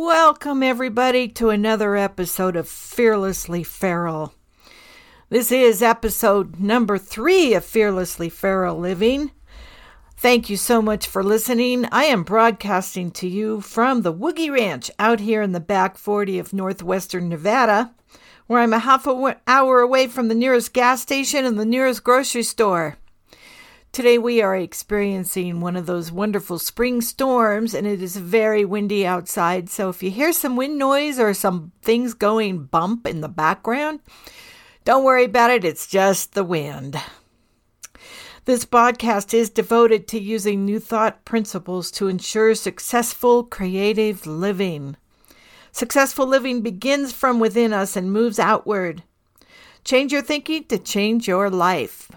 Welcome, everybody, to another episode of Fearlessly Feral. This is episode number three of Fearlessly Feral Living. Thank you so much for listening. I am broadcasting to you from the Woogie Ranch out here in the back 40 of northwestern Nevada, where I'm a half hour away from the nearest gas station and the nearest grocery store. Today we are experiencing one of those wonderful spring storms and it is very windy outside. So if you hear some wind noise or some things going bump in the background, don't worry about it. It's just the wind. This podcast is devoted to using new thought principles to ensure successful creative living. Successful living begins from within us and moves outward. Change your thinking to change your life.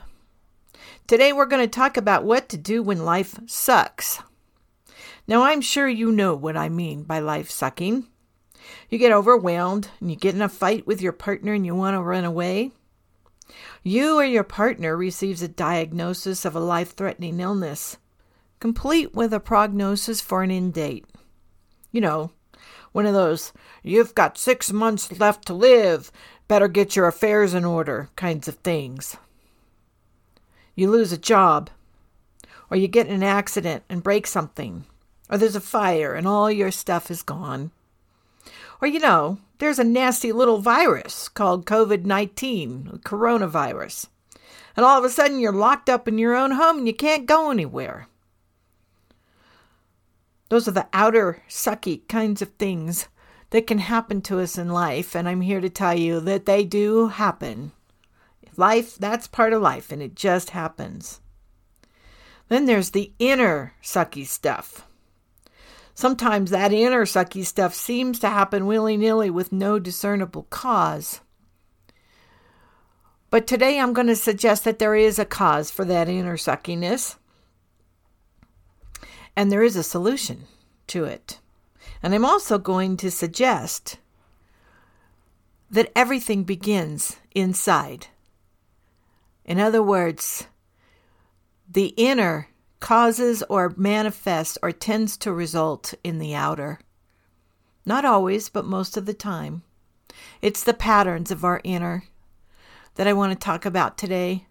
Today we're going to talk about what to do when life sucks. Now, I'm sure you know what I mean by life sucking. You get overwhelmed and you get in a fight with your partner and you want to run away. You or your partner receives a diagnosis of a life threatening illness, complete with a prognosis for an end date. You know, one of those, you've got six months left to live, better get your affairs in order kinds of things you lose a job, or you get in an accident and break something, or there's a fire and all your stuff is gone. Or, you know, there's a nasty little virus called COVID 19, coronavirus. And all of a sudden you're locked up in your own home and you can't go anywhere. Those are the outer, sucky kinds of things that can happen to us in life, and I'm here to tell you that they do happen. Life, that's part of life, and it just happens. Then there's the inner sucky stuff. Sometimes that inner sucky stuff seems to happen willy nilly with no discernible cause. But today I'm going to suggest that there is a cause for that inner suckiness, and there is a solution to it. And I'm also going to suggest that everything begins inside. In other words, the inner causes or manifests or tends to result in the outer. Not always, but most of the time. It's the patterns of our inner that I want to talk about today.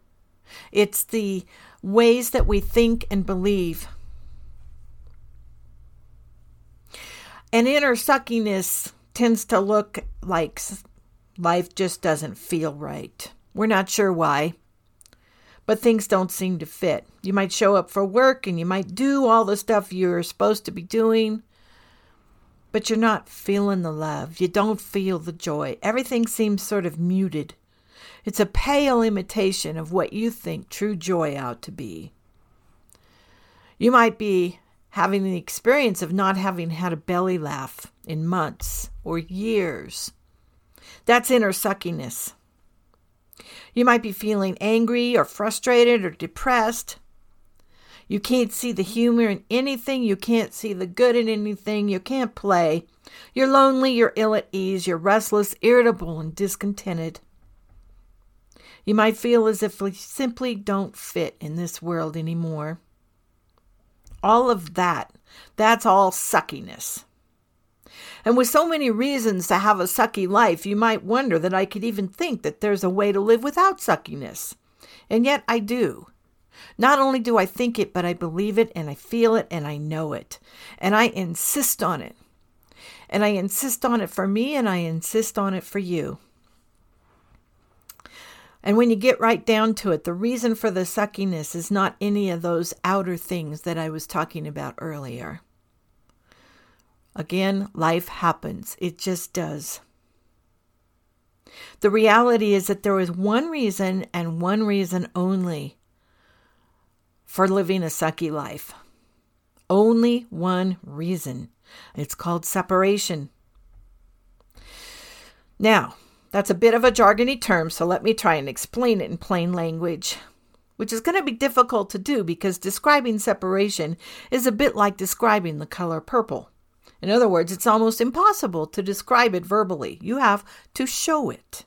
It's the ways that we think and believe. And inner suckiness tends to look like life just doesn't feel right. We're not sure why but things don't seem to fit. You might show up for work and you might do all the stuff you're supposed to be doing, but you're not feeling the love. You don't feel the joy. Everything seems sort of muted. It's a pale imitation of what you think true joy ought to be. You might be having the experience of not having had a belly laugh in months or years. That's inner suckiness. You might be feeling angry or frustrated or depressed. You can't see the humor in anything. You can't see the good in anything. You can't play. You're lonely. You're ill at ease. You're restless, irritable, and discontented. You might feel as if you simply don't fit in this world anymore. All of that, that's all suckiness. And with so many reasons to have a sucky life, you might wonder that I could even think that there's a way to live without suckiness. And yet I do. Not only do I think it, but I believe it and I feel it and I know it. And I insist on it. And I insist on it for me and I insist on it for you. And when you get right down to it, the reason for the suckiness is not any of those outer things that I was talking about earlier. Again, life happens. It just does. The reality is that there is one reason and one reason only for living a sucky life. Only one reason. It's called separation. Now, that's a bit of a jargony term, so let me try and explain it in plain language, which is going to be difficult to do because describing separation is a bit like describing the color purple. In other words, it's almost impossible to describe it verbally. You have to show it.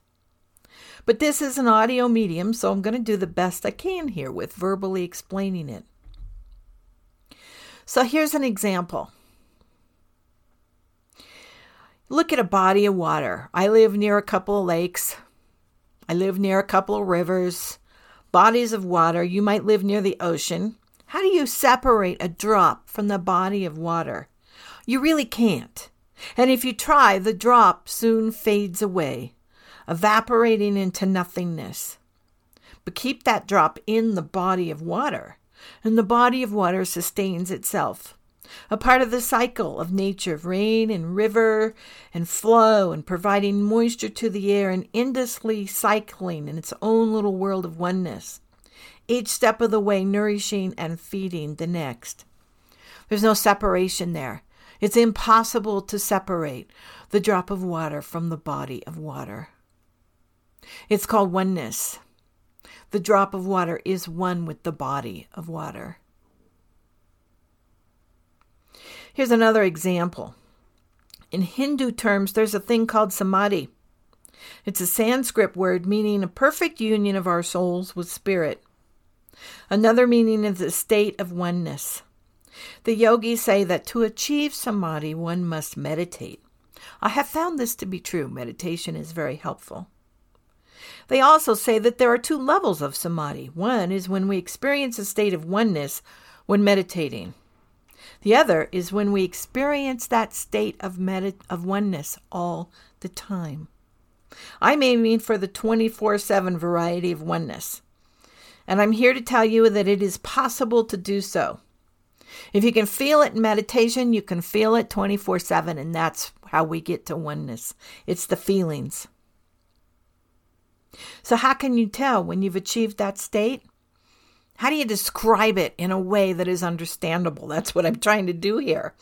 But this is an audio medium, so I'm going to do the best I can here with verbally explaining it. So here's an example. Look at a body of water. I live near a couple of lakes. I live near a couple of rivers, bodies of water. You might live near the ocean. How do you separate a drop from the body of water? You really can't. And if you try, the drop soon fades away, evaporating into nothingness. But keep that drop in the body of water, and the body of water sustains itself. A part of the cycle of nature, of rain and river and flow, and providing moisture to the air, and endlessly cycling in its own little world of oneness. Each step of the way nourishing and feeding the next. There's no separation there. It's impossible to separate the drop of water from the body of water. It's called oneness. The drop of water is one with the body of water. Here's another example. In Hindu terms, there's a thing called samadhi. It's a Sanskrit word meaning a perfect union of our souls with spirit. Another meaning is a state of oneness. The yogis say that to achieve samadhi, one must meditate. I have found this to be true. Meditation is very helpful. They also say that there are two levels of samadhi. One is when we experience a state of oneness when meditating. The other is when we experience that state of, of oneness all the time. I'm aiming for the 24 7 variety of oneness. And I'm here to tell you that it is possible to do so. If you can feel it in meditation, you can feel it 24 7, and that's how we get to oneness. It's the feelings. So, how can you tell when you've achieved that state? How do you describe it in a way that is understandable? That's what I'm trying to do here.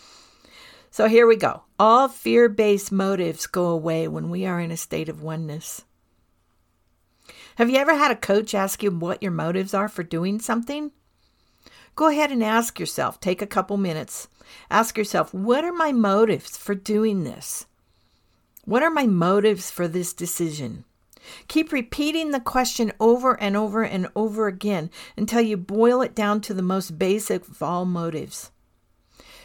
So, here we go. All fear based motives go away when we are in a state of oneness. Have you ever had a coach ask you what your motives are for doing something? Go ahead and ask yourself, take a couple minutes. Ask yourself, what are my motives for doing this? What are my motives for this decision? Keep repeating the question over and over and over again until you boil it down to the most basic of all motives.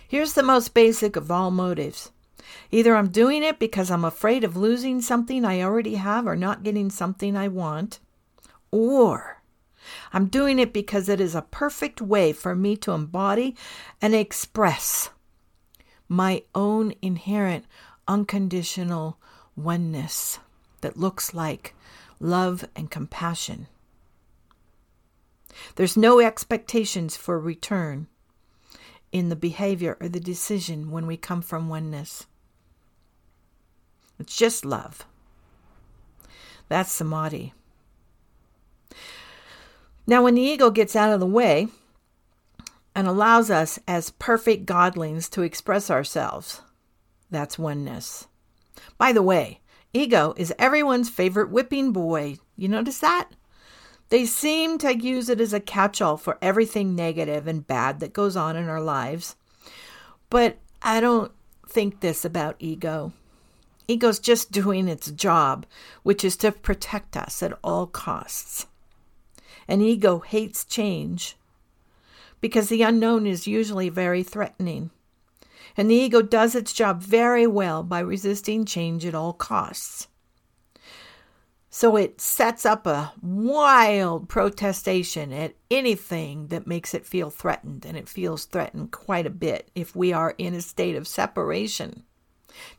Here's the most basic of all motives either I'm doing it because I'm afraid of losing something I already have or not getting something I want, or I'm doing it because it is a perfect way for me to embody and express my own inherent unconditional oneness that looks like love and compassion. There's no expectations for return in the behavior or the decision when we come from oneness. It's just love. That's samadhi. Now, when the ego gets out of the way and allows us as perfect godlings to express ourselves, that's oneness. By the way, ego is everyone's favorite whipping boy. You notice that? They seem to use it as a catch all for everything negative and bad that goes on in our lives. But I don't think this about ego. Ego's just doing its job, which is to protect us at all costs. An ego hates change because the unknown is usually very threatening. And the ego does its job very well by resisting change at all costs. So it sets up a wild protestation at anything that makes it feel threatened, and it feels threatened quite a bit if we are in a state of separation.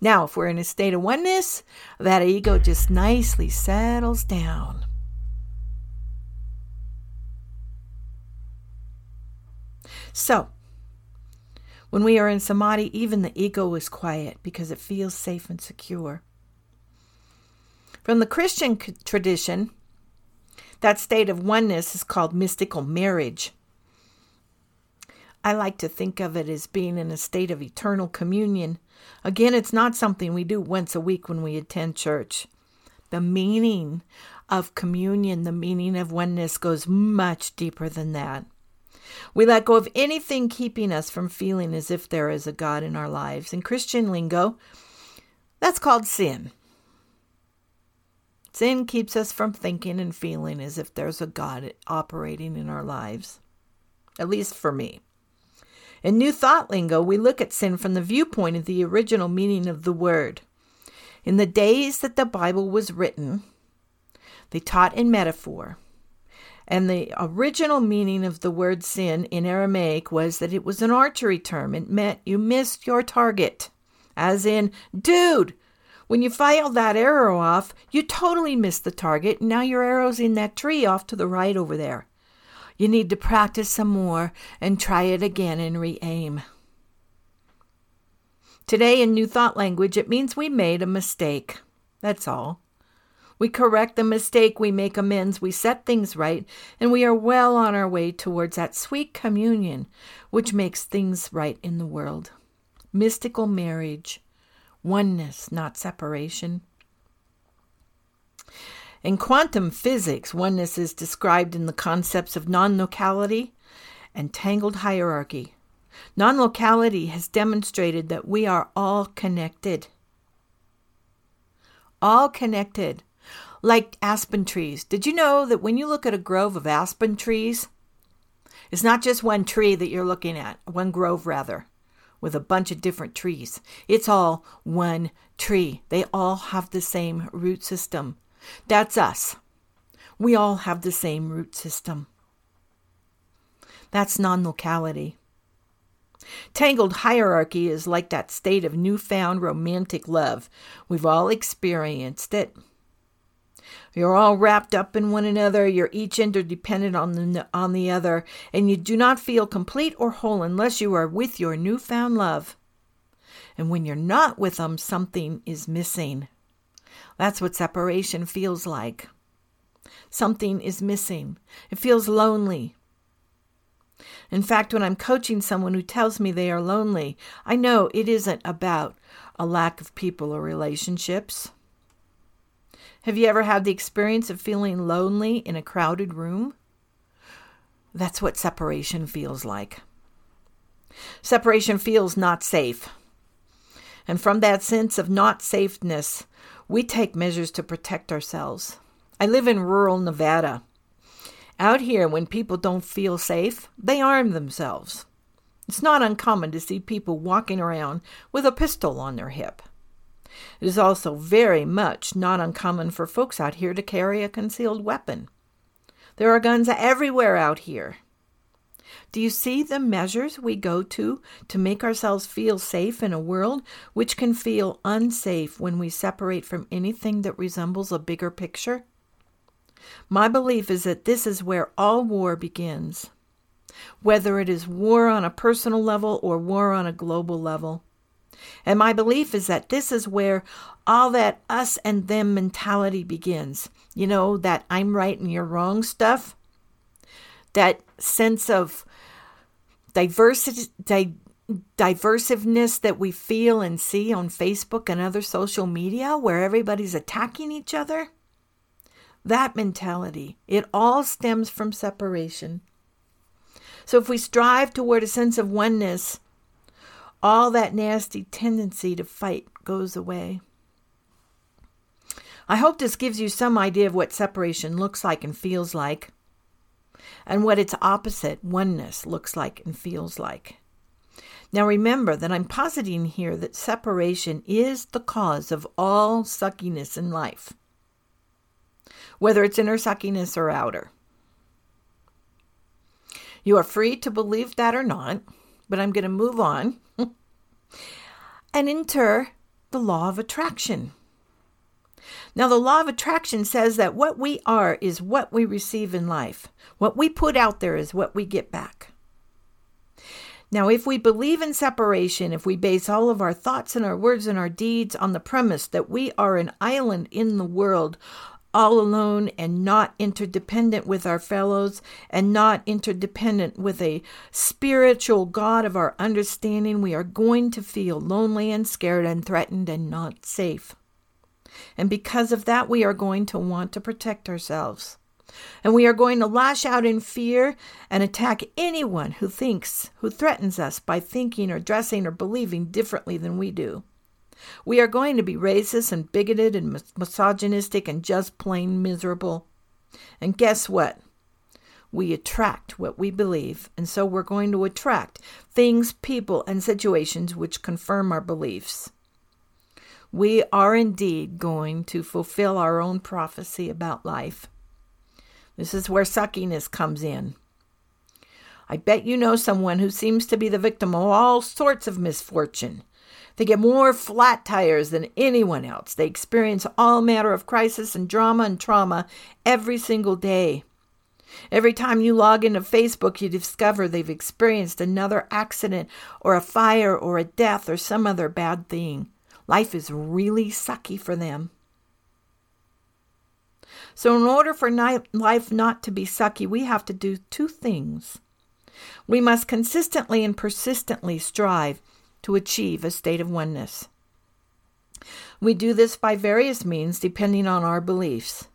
Now, if we're in a state of oneness, that ego just nicely settles down. So, when we are in samadhi, even the ego is quiet because it feels safe and secure. From the Christian tradition, that state of oneness is called mystical marriage. I like to think of it as being in a state of eternal communion. Again, it's not something we do once a week when we attend church. The meaning of communion, the meaning of oneness goes much deeper than that. We let go of anything keeping us from feeling as if there is a God in our lives. In Christian lingo, that's called sin. Sin keeps us from thinking and feeling as if there's a God operating in our lives, at least for me. In New Thought lingo, we look at sin from the viewpoint of the original meaning of the word. In the days that the Bible was written, they taught in metaphor. And the original meaning of the word sin in Aramaic was that it was an archery term. It meant you missed your target. As in, dude, when you file that arrow off, you totally missed the target. Now your arrow's in that tree off to the right over there. You need to practice some more and try it again and re aim. Today, in New Thought language, it means we made a mistake. That's all. We correct the mistake, we make amends, we set things right, and we are well on our way towards that sweet communion which makes things right in the world. Mystical marriage, oneness, not separation. In quantum physics, oneness is described in the concepts of non locality and tangled hierarchy. Non locality has demonstrated that we are all connected. All connected like aspen trees. Did you know that when you look at a grove of aspen trees, it's not just one tree that you're looking at, one grove rather, with a bunch of different trees. It's all one tree. They all have the same root system. That's us. We all have the same root system. That's non locality. Tangled hierarchy is like that state of newfound romantic love. We've all experienced it. You're all wrapped up in one another, you're each interdependent on the, on the other, and you do not feel complete or whole unless you are with your newfound love. And when you're not with them, something is missing. That's what separation feels like. Something is missing. It feels lonely. In fact, when I'm coaching someone who tells me they are lonely, I know it isn't about a lack of people or relationships. Have you ever had the experience of feeling lonely in a crowded room? That's what separation feels like. Separation feels not safe. And from that sense of not safeness, we take measures to protect ourselves. I live in rural Nevada. Out here, when people don't feel safe, they arm themselves. It's not uncommon to see people walking around with a pistol on their hip. It is also very much not uncommon for folks out here to carry a concealed weapon. There are guns everywhere out here. Do you see the measures we go to to make ourselves feel safe in a world which can feel unsafe when we separate from anything that resembles a bigger picture? My belief is that this is where all war begins, whether it is war on a personal level or war on a global level. And my belief is that this is where all that us and them mentality begins. You know, that I'm right and you're wrong stuff. That sense of diversity, di- diversiveness that we feel and see on Facebook and other social media where everybody's attacking each other. That mentality, it all stems from separation. So if we strive toward a sense of oneness, all that nasty tendency to fight goes away. I hope this gives you some idea of what separation looks like and feels like, and what its opposite, oneness, looks like and feels like. Now remember that I'm positing here that separation is the cause of all suckiness in life, whether it's inner suckiness or outer. You are free to believe that or not, but I'm going to move on and enter the law of attraction. Now, the law of attraction says that what we are is what we receive in life. What we put out there is what we get back. Now, if we believe in separation, if we base all of our thoughts and our words and our deeds on the premise that we are an island in the world, all alone and not interdependent with our fellows and not interdependent with a spiritual God of our understanding, we are going to feel lonely and scared and threatened and not safe. And because of that, we are going to want to protect ourselves. And we are going to lash out in fear and attack anyone who thinks, who threatens us by thinking or dressing or believing differently than we do. We are going to be racist and bigoted and misogynistic and just plain miserable. And guess what? We attract what we believe, and so we're going to attract things, people, and situations which confirm our beliefs. we are indeed going to fulfill our own prophecy about life. This is where suckiness comes in. I bet you know someone who seems to be the victim of all sorts of misfortune. They get more flat tires than anyone else. They experience all manner of crisis and drama and trauma every single day. Every time you log into Facebook, you discover they've experienced another accident or a fire or a death or some other bad thing. Life is really sucky for them. So, in order for life not to be sucky, we have to do two things. We must consistently and persistently strive to achieve a state of oneness. We do this by various means depending on our beliefs.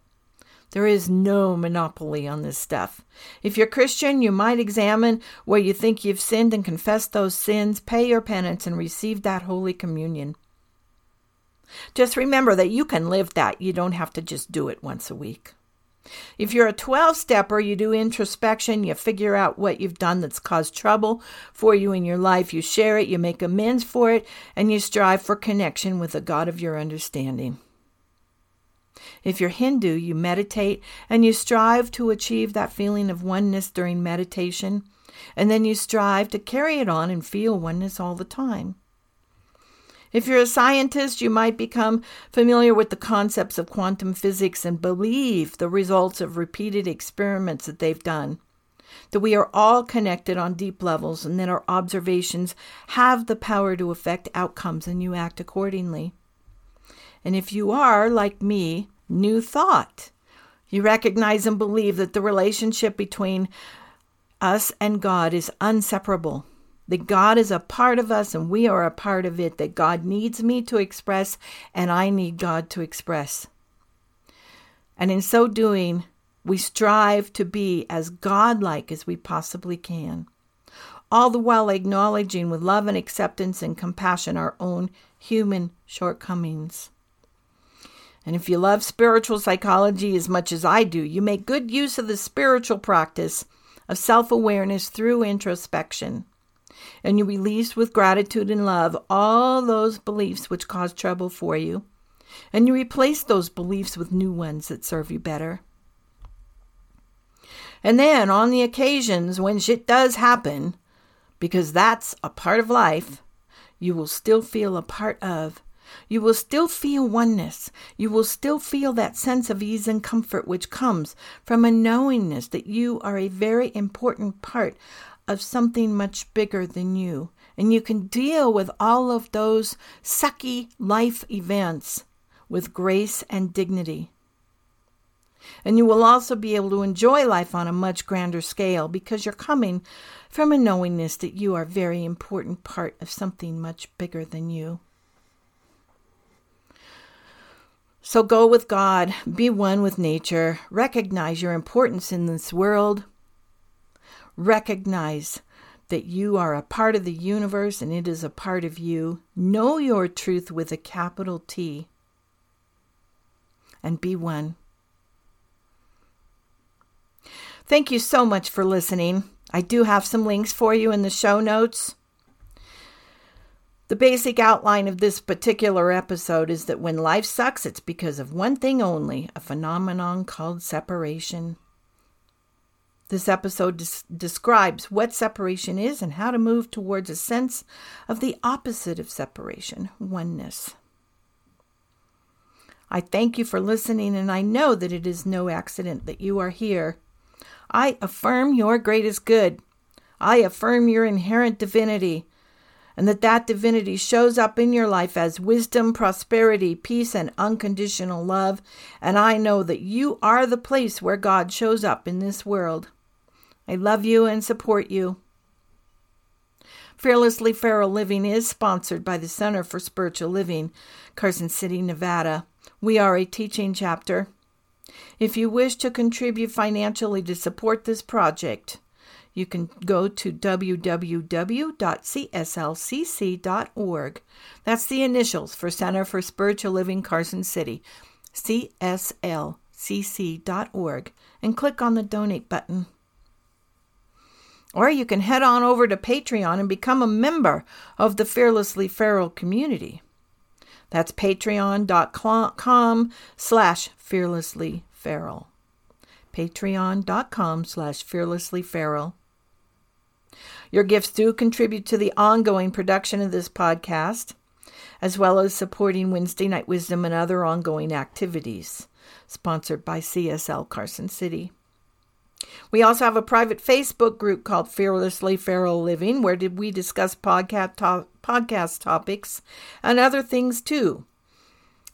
There is no monopoly on this stuff. If you're Christian, you might examine where you think you've sinned and confess those sins, pay your penance, and receive that Holy Communion. Just remember that you can live that. You don't have to just do it once a week. If you're a 12 stepper, you do introspection, you figure out what you've done that's caused trouble for you in your life, you share it, you make amends for it, and you strive for connection with the God of your understanding. If you're Hindu, you meditate and you strive to achieve that feeling of oneness during meditation, and then you strive to carry it on and feel oneness all the time. If you're a scientist, you might become familiar with the concepts of quantum physics and believe the results of repeated experiments that they've done. That we are all connected on deep levels and that our observations have the power to affect outcomes and you act accordingly. And if you are, like me, new thought, you recognize and believe that the relationship between us and God is inseparable that God is a part of us and we are a part of it, that God needs me to express and I need God to express. And in so doing, we strive to be as godlike as we possibly can, all the while acknowledging with love and acceptance and compassion our own human shortcomings. And if you love spiritual psychology as much as I do, you make good use of the spiritual practice of self awareness through introspection and you release with gratitude and love all those beliefs which cause trouble for you, and you replace those beliefs with new ones that serve you better. And then, on the occasions when shit does happen, because that's a part of life, you will still feel a part of. You will still feel oneness. You will still feel that sense of ease and comfort which comes from a knowingness that you are a very important part of something much bigger than you. And you can deal with all of those sucky life events with grace and dignity. And you will also be able to enjoy life on a much grander scale because you're coming from a knowingness that you are a very important part of something much bigger than you. So go with God, be one with nature, recognize your importance in this world, Recognize that you are a part of the universe and it is a part of you. Know your truth with a capital T and be one. Thank you so much for listening. I do have some links for you in the show notes. The basic outline of this particular episode is that when life sucks, it's because of one thing only a phenomenon called separation. This episode des- describes what separation is and how to move towards a sense of the opposite of separation, oneness. I thank you for listening, and I know that it is no accident that you are here. I affirm your greatest good. I affirm your inherent divinity, and that that divinity shows up in your life as wisdom, prosperity, peace, and unconditional love. And I know that you are the place where God shows up in this world. I love you and support you. Fearlessly Feral Living is sponsored by the Center for Spiritual Living, Carson City, Nevada. We are a teaching chapter. If you wish to contribute financially to support this project, you can go to www.cslcc.org. That's the initials for Center for Spiritual Living Carson City, cslcc.org, and click on the donate button. Or you can head on over to Patreon and become a member of the Fearlessly Feral community. That's patreon.com slash fearlesslyferal. Patreon.com slash fearlesslyferal. Your gifts do contribute to the ongoing production of this podcast, as well as supporting Wednesday Night Wisdom and other ongoing activities, sponsored by CSL Carson City. We also have a private Facebook group called Fearlessly Feral Living, where we discuss podcast, to- podcast topics and other things too.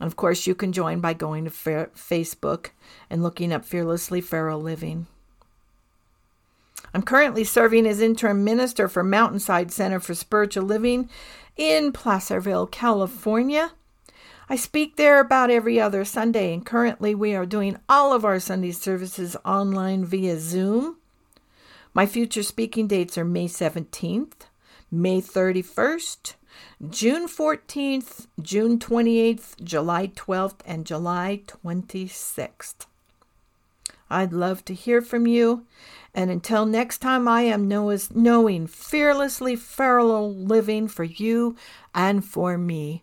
And of course, you can join by going to Fa- Facebook and looking up Fearlessly Feral Living. I'm currently serving as interim minister for Mountainside Center for Spiritual Living in Placerville, California. I speak there about every other Sunday, and currently we are doing all of our Sunday services online via Zoom. My future speaking dates are May 17th, May 31st, June 14th, June 28th, July 12th, and July 26th. I'd love to hear from you. And until next time, I am Noah's knowing fearlessly feral living for you and for me.